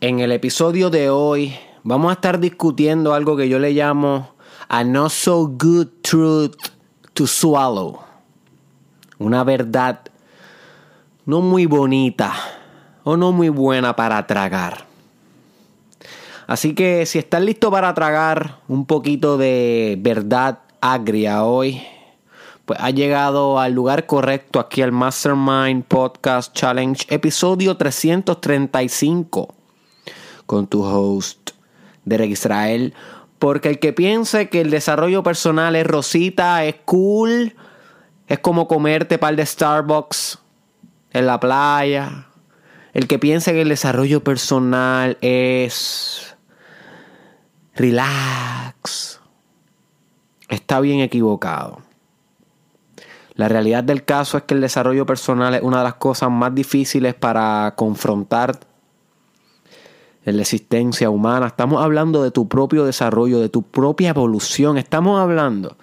En el episodio de hoy vamos a estar discutiendo algo que yo le llamo a not so good truth to swallow. Una verdad no muy bonita o no muy buena para tragar. Así que si estás listo para tragar un poquito de verdad agria hoy, pues ha llegado al lugar correcto aquí al Mastermind Podcast Challenge, episodio 335, con tu host, Derek Israel. Porque el que piense que el desarrollo personal es rosita, es cool, es como comerte par de Starbucks en la playa. El que piense que el desarrollo personal es relax, está bien equivocado. La realidad del caso es que el desarrollo personal es una de las cosas más difíciles para confrontar en la existencia humana. Estamos hablando de tu propio desarrollo, de tu propia evolución. Estamos hablando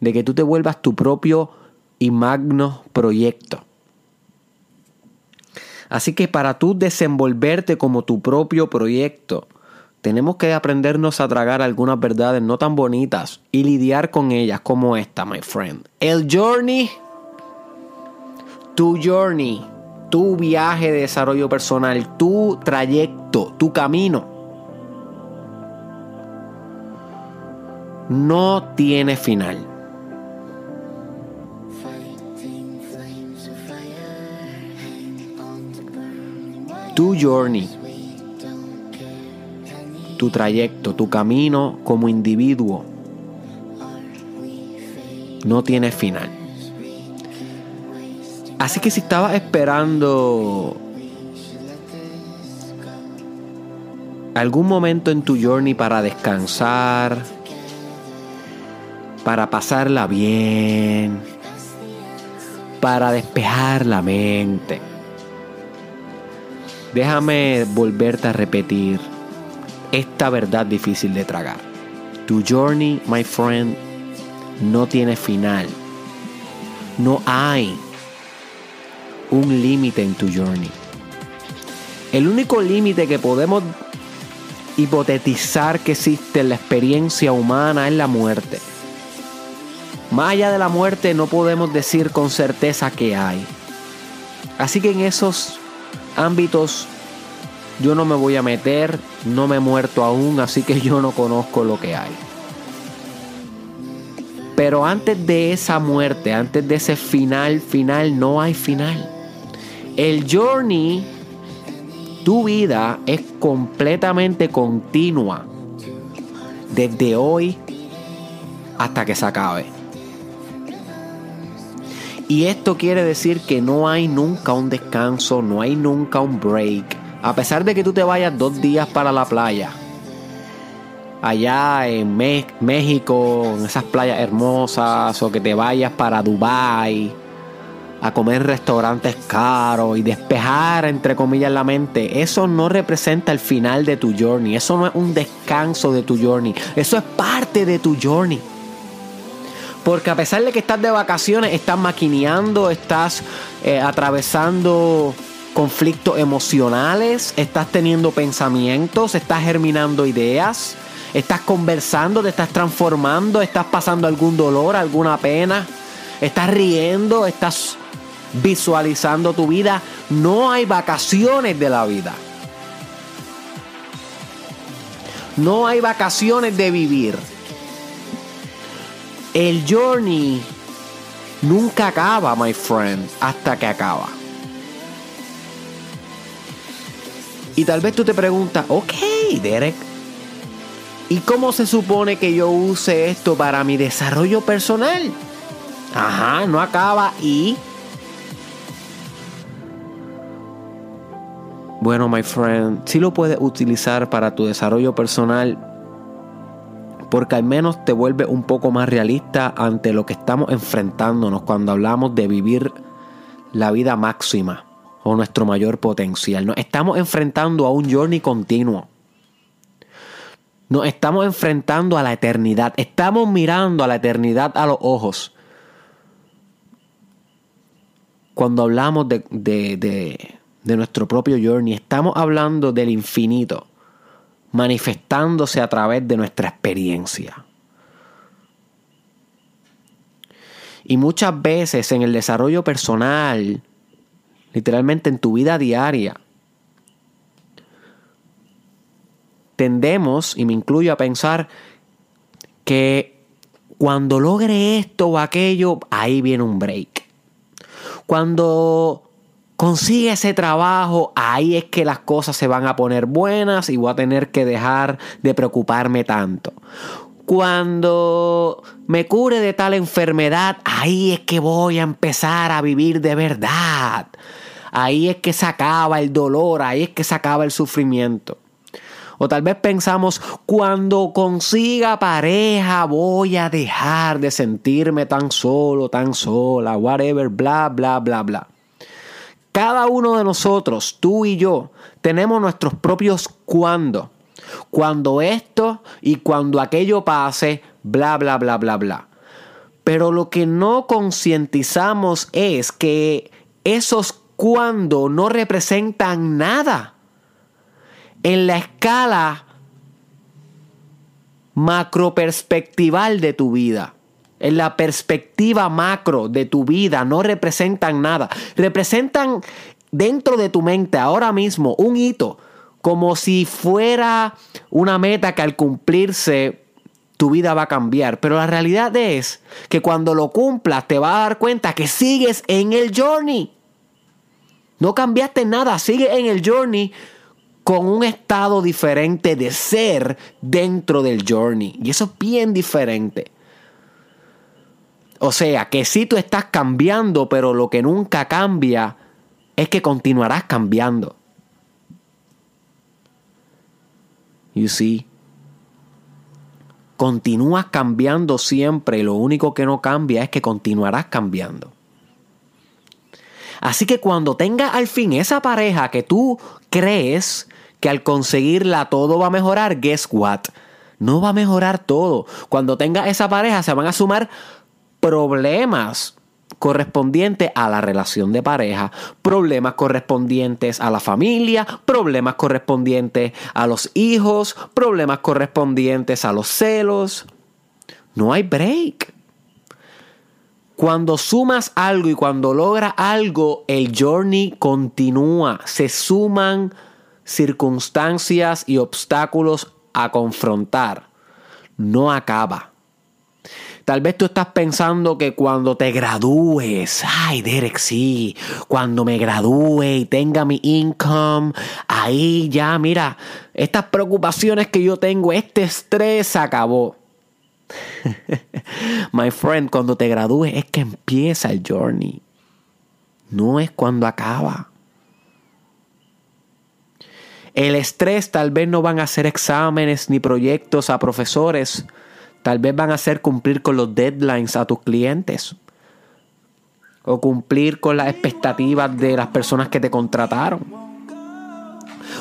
de que tú te vuelvas tu propio y magno proyecto. Así que para tú desenvolverte como tu propio proyecto, tenemos que aprendernos a tragar algunas verdades no tan bonitas y lidiar con ellas como esta, my friend. El journey, tu journey, tu viaje de desarrollo personal, tu trayecto, tu camino, no tiene final. Tu journey tu trayecto, tu camino como individuo no tiene final. Así que si estabas esperando algún momento en tu journey para descansar, para pasarla bien, para despejar la mente, déjame volverte a repetir esta verdad difícil de tragar. Tu journey, my friend, no tiene final. No hay un límite en tu journey. El único límite que podemos hipotetizar que existe en la experiencia humana es la muerte. Más allá de la muerte no podemos decir con certeza que hay. Así que en esos ámbitos yo no me voy a meter, no me he muerto aún, así que yo no conozco lo que hay. Pero antes de esa muerte, antes de ese final, final, no hay final. El journey, tu vida es completamente continua. Desde hoy hasta que se acabe. Y esto quiere decir que no hay nunca un descanso, no hay nunca un break a pesar de que tú te vayas dos días para la playa, allá en México, en esas playas hermosas, o que te vayas para Dubai a comer restaurantes caros y despejar, entre comillas, la mente, eso no representa el final de tu journey, eso no es un descanso de tu journey, eso es parte de tu journey. Porque a pesar de que estás de vacaciones, estás maquineando, estás eh, atravesando conflictos emocionales, estás teniendo pensamientos, estás germinando ideas, estás conversando, te estás transformando, estás pasando algún dolor, alguna pena, estás riendo, estás visualizando tu vida. No hay vacaciones de la vida. No hay vacaciones de vivir. El journey nunca acaba, my friend, hasta que acaba. Y tal vez tú te preguntas, ok, Derek, ¿y cómo se supone que yo use esto para mi desarrollo personal? Ajá, no acaba y... Bueno, my friend, sí lo puedes utilizar para tu desarrollo personal porque al menos te vuelve un poco más realista ante lo que estamos enfrentándonos cuando hablamos de vivir la vida máxima o nuestro mayor potencial. Nos estamos enfrentando a un journey continuo. Nos estamos enfrentando a la eternidad. Estamos mirando a la eternidad a los ojos. Cuando hablamos de, de nuestro propio journey. Estamos hablando del infinito manifestándose a través de nuestra experiencia. Y muchas veces en el desarrollo personal, literalmente en tu vida diaria, tendemos, y me incluyo a pensar, que cuando logre esto o aquello, ahí viene un break. Cuando consigue ese trabajo, ahí es que las cosas se van a poner buenas y voy a tener que dejar de preocuparme tanto. Cuando me cure de tal enfermedad, ahí es que voy a empezar a vivir de verdad. Ahí es que se acaba el dolor, ahí es que se acaba el sufrimiento. O tal vez pensamos, cuando consiga pareja voy a dejar de sentirme tan solo, tan sola, whatever, bla, bla, bla, bla. Cada uno de nosotros, tú y yo, tenemos nuestros propios cuando. Cuando esto y cuando aquello pase, bla, bla, bla, bla, bla. Pero lo que no concientizamos es que esos cuando no representan nada. En la escala macroperspectival de tu vida en la perspectiva macro de tu vida, no representan nada. Representan dentro de tu mente ahora mismo un hito, como si fuera una meta que al cumplirse tu vida va a cambiar. Pero la realidad es que cuando lo cumplas te vas a dar cuenta que sigues en el journey. No cambiaste nada, sigues en el journey con un estado diferente de ser dentro del journey. Y eso es bien diferente. O sea, que si tú estás cambiando, pero lo que nunca cambia es que continuarás cambiando. You see? Continúas cambiando siempre y lo único que no cambia es que continuarás cambiando. Así que cuando tengas al fin esa pareja que tú crees que al conseguirla todo va a mejorar, guess what? No va a mejorar todo. Cuando tengas esa pareja se van a sumar problemas correspondientes a la relación de pareja, problemas correspondientes a la familia, problemas correspondientes a los hijos, problemas correspondientes a los celos. No hay break. Cuando sumas algo y cuando logras algo, el journey continúa. Se suman circunstancias y obstáculos a confrontar. No acaba. Tal vez tú estás pensando que cuando te gradúes, ay Derek, sí, cuando me gradúe y tenga mi income, ahí ya, mira, estas preocupaciones que yo tengo, este estrés acabó. My friend, cuando te gradúes es que empieza el journey. No es cuando acaba. El estrés tal vez no van a hacer exámenes ni proyectos a profesores Tal vez van a hacer cumplir con los deadlines a tus clientes. O cumplir con las expectativas de las personas que te contrataron.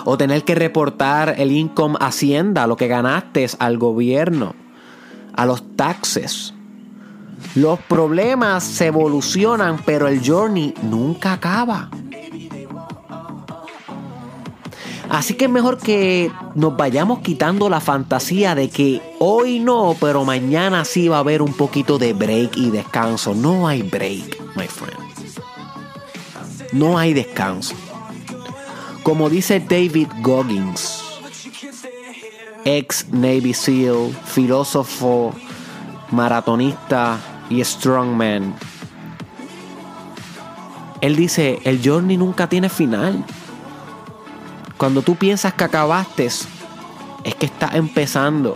O tener que reportar el income hacienda, lo que ganaste al gobierno, a los taxes. Los problemas se evolucionan, pero el journey nunca acaba. Así que es mejor que nos vayamos quitando la fantasía de que hoy no, pero mañana sí va a haber un poquito de break y descanso. No hay break, my friend. No hay descanso. Como dice David Goggins, ex Navy SEAL, filósofo, maratonista y strongman. Él dice, el journey nunca tiene final. Cuando tú piensas que acabaste, es que estás empezando.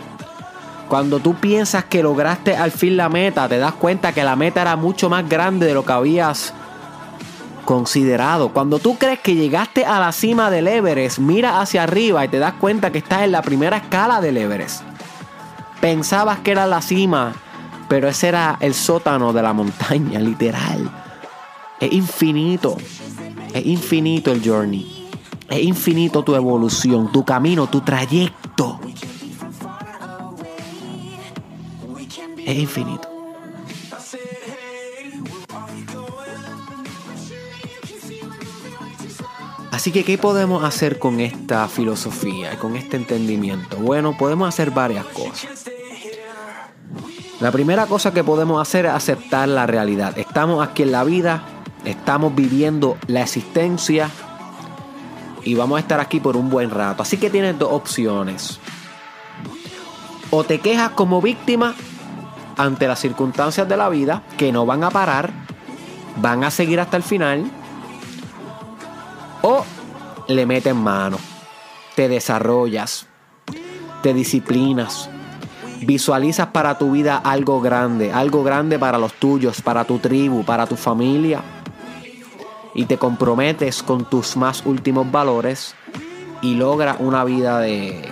Cuando tú piensas que lograste al fin la meta, te das cuenta que la meta era mucho más grande de lo que habías considerado. Cuando tú crees que llegaste a la cima del Everest, mira hacia arriba y te das cuenta que estás en la primera escala del Everest. Pensabas que era la cima, pero ese era el sótano de la montaña, literal. Es infinito. Es infinito el journey. Es infinito tu evolución, tu camino, tu trayecto. Es infinito. Así que, ¿qué podemos hacer con esta filosofía y con este entendimiento? Bueno, podemos hacer varias cosas. La primera cosa que podemos hacer es aceptar la realidad. Estamos aquí en la vida, estamos viviendo la existencia y vamos a estar aquí por un buen rato. Así que tienes dos opciones. O te quejas como víctima ante las circunstancias de la vida que no van a parar, van a seguir hasta el final, o le metes mano, te desarrollas, te disciplinas, visualizas para tu vida algo grande, algo grande para los tuyos, para tu tribu, para tu familia, y te comprometes con tus más últimos valores y logras una vida de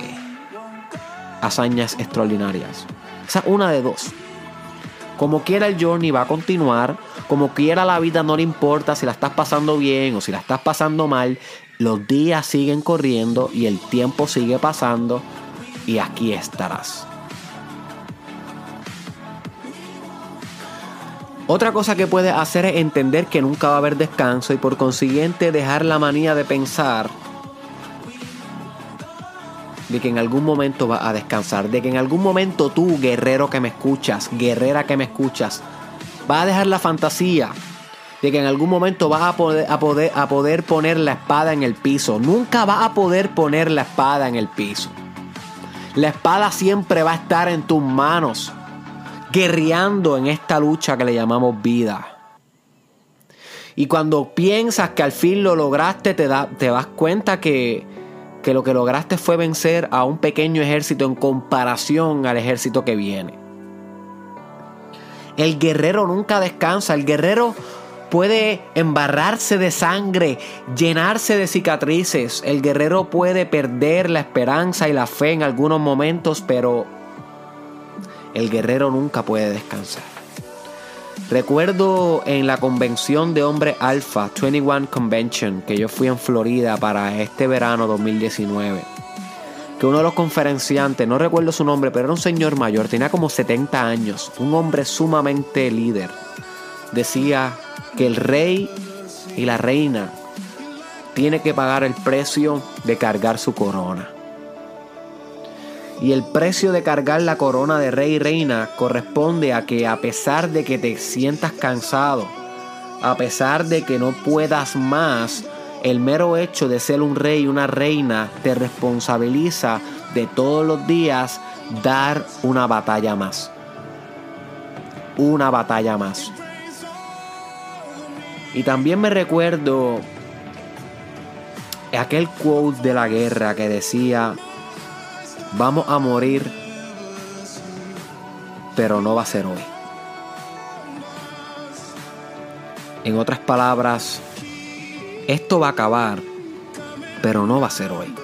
hazañas extraordinarias. Esa es una de dos. Como quiera el journey va a continuar, como quiera la vida no le importa si la estás pasando bien o si la estás pasando mal, los días siguen corriendo y el tiempo sigue pasando y aquí estarás. Otra cosa que puedes hacer es entender que nunca va a haber descanso y por consiguiente dejar la manía de pensar de que en algún momento vas a descansar, de que en algún momento tú, guerrero que me escuchas, guerrera que me escuchas, vas a dejar la fantasía de que en algún momento vas a poder, a poder, a poder poner la espada en el piso. Nunca vas a poder poner la espada en el piso. La espada siempre va a estar en tus manos, guerreando en esta lucha que le llamamos vida. Y cuando piensas que al fin lo lograste, te, te das cuenta que, que lo que lograste fue vencer a un pequeño ejército en comparación al ejército que viene. El guerrero nunca descansa, el guerrero puede embarrarse de sangre, llenarse de cicatrices. El guerrero puede perder la esperanza y la fe en algunos momentos, pero el guerrero nunca puede descansar. Recuerdo en la convención de hombre alfa, 21 Convention, que yo fui en Florida para este verano 2019, que uno de los conferenciantes, no recuerdo su nombre, pero era un señor mayor, tenía como 70 años, un hombre sumamente líder, decía que el rey y la reina tiene que pagar el precio de cargar su corona. Y el precio de cargar la corona de rey y reina corresponde a que a pesar de que te sientas cansado, a pesar de que no puedas más, el mero hecho de ser un rey y una reina te responsabiliza de todos los días dar una batalla más. Una batalla más. Y también me recuerdo aquel quote de la guerra que decía, vamos a morir, pero no va a ser hoy. En otras palabras, esto va a acabar, pero no va a ser hoy.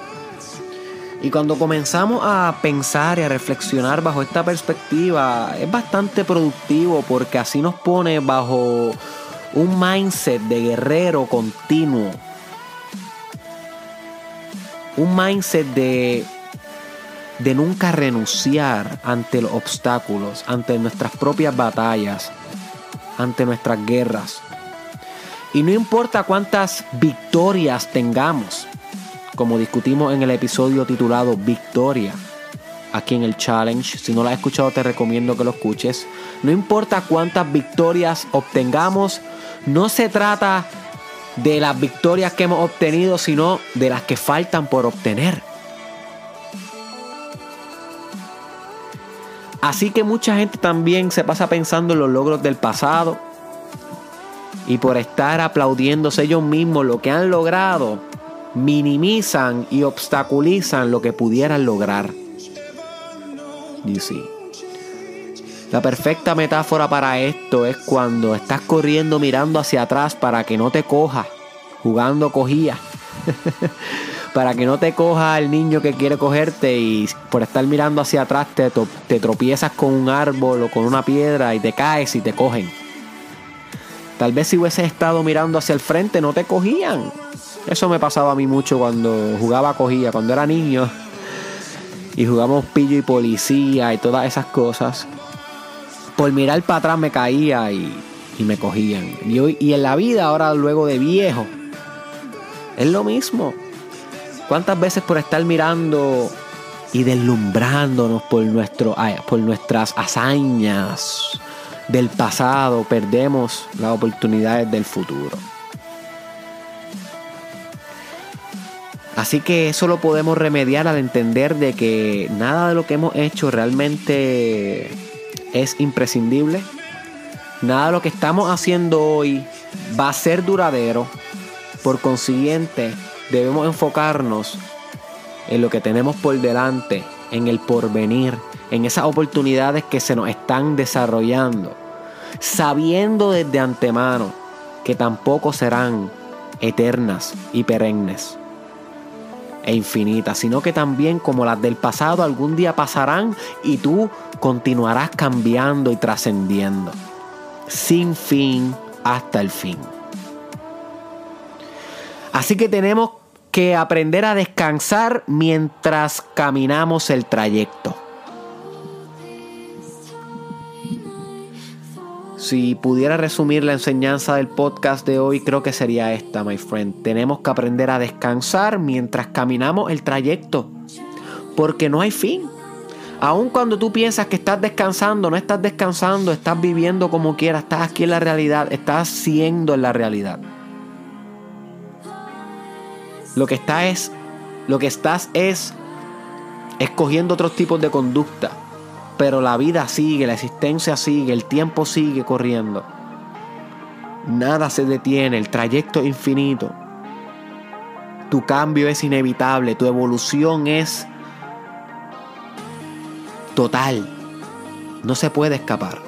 Y cuando comenzamos a pensar y a reflexionar bajo esta perspectiva, es bastante productivo porque así nos pone bajo un mindset de guerrero continuo. Un mindset de, de nunca renunciar ante los obstáculos, ante nuestras propias batallas, ante nuestras guerras. Y no importa cuántas victorias tengamos, como discutimos en el episodio titulado Victoria, aquí en el challenge. Si no lo has escuchado, te recomiendo que lo escuches. No importa cuántas victorias obtengamos, no se trata de las victorias que hemos obtenido, sino de las que faltan por obtener. Así que mucha gente también se pasa pensando en los logros del pasado y por estar aplaudiéndose ellos mismos lo que han logrado, minimizan y obstaculizan lo que pudieran lograr. You la perfecta metáfora para esto es cuando estás corriendo mirando hacia atrás para que no te coja, jugando cogía. para que no te coja el niño que quiere cogerte y por estar mirando hacia atrás te, te tropiezas con un árbol o con una piedra y te caes y te cogen. Tal vez si hubieses estado mirando hacia el frente no te cogían. Eso me pasaba a mí mucho cuando jugaba cogía, cuando era niño. Y jugamos pillo y policía y todas esas cosas por mirar para atrás me caía y, me cogían. Y, y en la vida, ahora luego de viejo, Es lo mismo. ¿Cuántas veces por estar mirando y deslumbrándonos por, nuestro, por nuestras hazañas del pasado perdemos las oportunidades del futuro? Así que eso lo podemos remediar al entender de que nada de lo que hemos hecho realmente es imprescindible. Nada de lo que estamos haciendo hoy va a ser duradero. Por consiguiente, debemos enfocarnos en lo que tenemos por delante, en el porvenir, en esas oportunidades que se nos están desarrollando, sabiendo desde antemano que tampoco serán eternas y perennes e infinitas, sino que también como las del pasado algún día pasarán y tú continuarás cambiando y trascendiendo, sin fin hasta el fin. Así que tenemos que aprender a descansar mientras caminamos el trayecto. Si pudiera resumir la enseñanza del podcast de hoy, creo que sería esta, my friend. Tenemos que aprender a descansar mientras caminamos el trayecto. Porque no hay fin. Aun cuando tú piensas que estás descansando, no estás descansando, estás viviendo como quieras, estás aquí en la realidad, estás siendo en la realidad. Lo que estás es, lo que estás es escogiendo otros tipos de conducta pero la vida sigue, la existencia sigue, el tiempo sigue corriendo. Nada se detiene, el trayecto es infinito. Tu cambio es inevitable, tu evolución es total. No se puede escapar,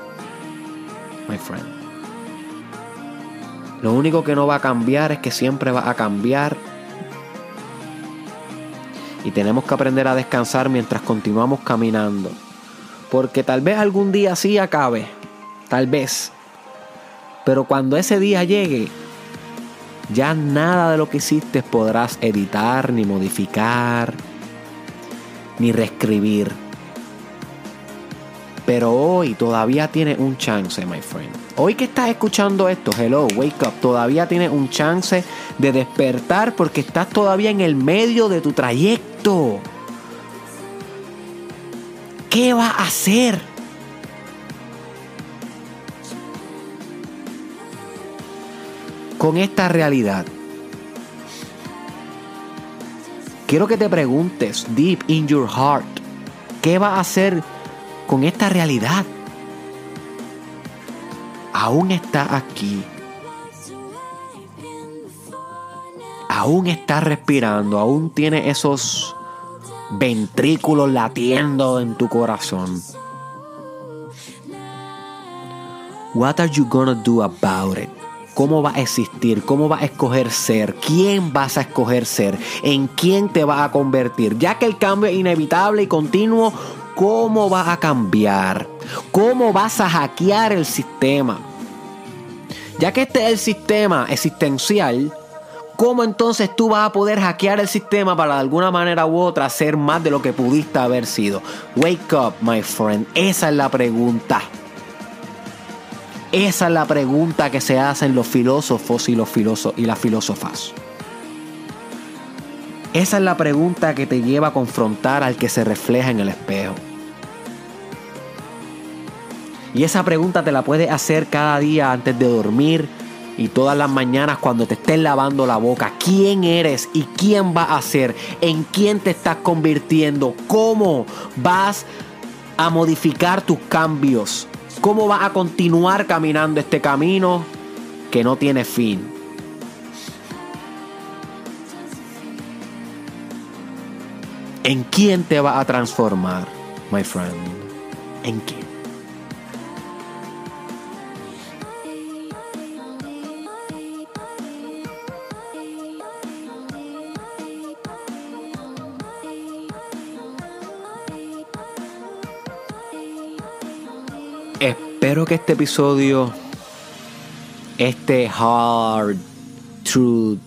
my friend. Lo único que no va a cambiar es que siempre va a cambiar. Y tenemos que aprender a descansar mientras continuamos caminando. Porque tal vez algún día sí acabe. Tal vez. Pero cuando ese día llegue, ya nada de lo que hiciste podrás editar, ni modificar, ni reescribir. Pero hoy todavía tienes un chance, my friend. Hoy que estás escuchando esto, hello, wake up, todavía tienes un chance de despertar porque estás todavía en el medio de tu trayecto. ¿Qué va a hacer? Con esta realidad. Quiero que te preguntes deep in your heart, ¿qué va a hacer con esta realidad? Aún está aquí. Aún está respirando, aún tiene esos ventrículos latiendo en tu corazón. What are you gonna do about it? ¿Cómo va a existir? ¿Cómo va a escoger ser? ¿Quién vas a escoger ser? ¿En quién te va a convertir? Ya que el cambio es inevitable y continuo, ¿cómo va a cambiar? ¿Cómo vas a hackear el sistema? Ya que este es el sistema existencial, ¿Cómo entonces tú vas a poder hackear el sistema para de alguna manera u otra ser más de lo que pudiste haber sido? Wake up, my friend. Esa es la pregunta. Esa es la pregunta que se hacen los filósofos y, los y las filósofas. Esa es la pregunta que te lleva a confrontar al que se refleja en el espejo. Y esa pregunta te la puedes hacer cada día antes de dormir, y todas las mañanas cuando te estés lavando la boca, quién eres y quién vas a ser, en quién te estás convirtiendo, cómo vas a modificar tus cambios, cómo vas a continuar caminando este camino que no tiene fin. ¿En quién te vas a transformar, my friend? ¿En quién? Espero que este episodio, este hard truth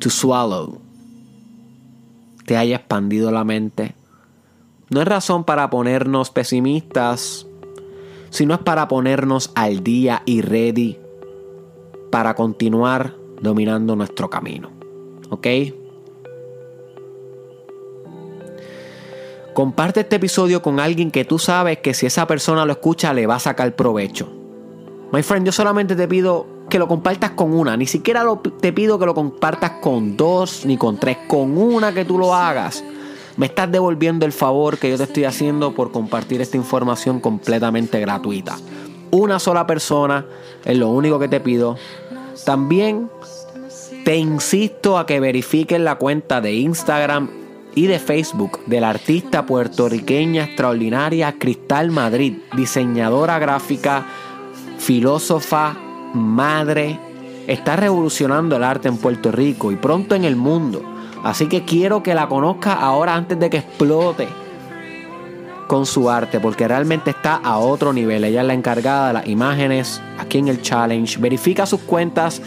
to swallow, te haya expandido la mente. No es razón para ponernos pesimistas, sino es para ponernos al día y ready para continuar dominando nuestro camino. ¿Ok? Comparte este episodio con alguien que tú sabes que si esa persona lo escucha le va a sacar provecho. My friend, yo solamente te pido que lo compartas con una. Ni siquiera te pido que lo compartas con dos ni con tres. Con una que tú lo hagas. Me estás devolviendo el favor que yo te estoy haciendo por compartir esta información completamente gratuita. Una sola persona es lo único que te pido. También te insisto a que verifiques la cuenta de Instagram y de Facebook de la artista puertorriqueña extraordinaria Cristal Madrid, diseñadora gráfica, filósofa, madre. Está revolucionando el arte en Puerto Rico y pronto en el mundo. Así que quiero que la conozca ahora antes de que explote con su arte, porque realmente está a otro nivel. Ella es la encargada de las imágenes aquí en el challenge. Verifica sus cuentas.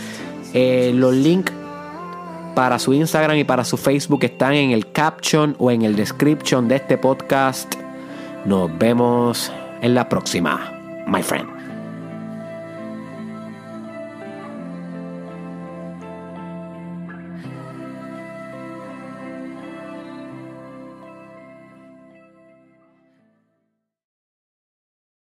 Eh, los links para su Instagram y para su Facebook están en el caption o en el description de este podcast. Nos vemos en la próxima, my friend.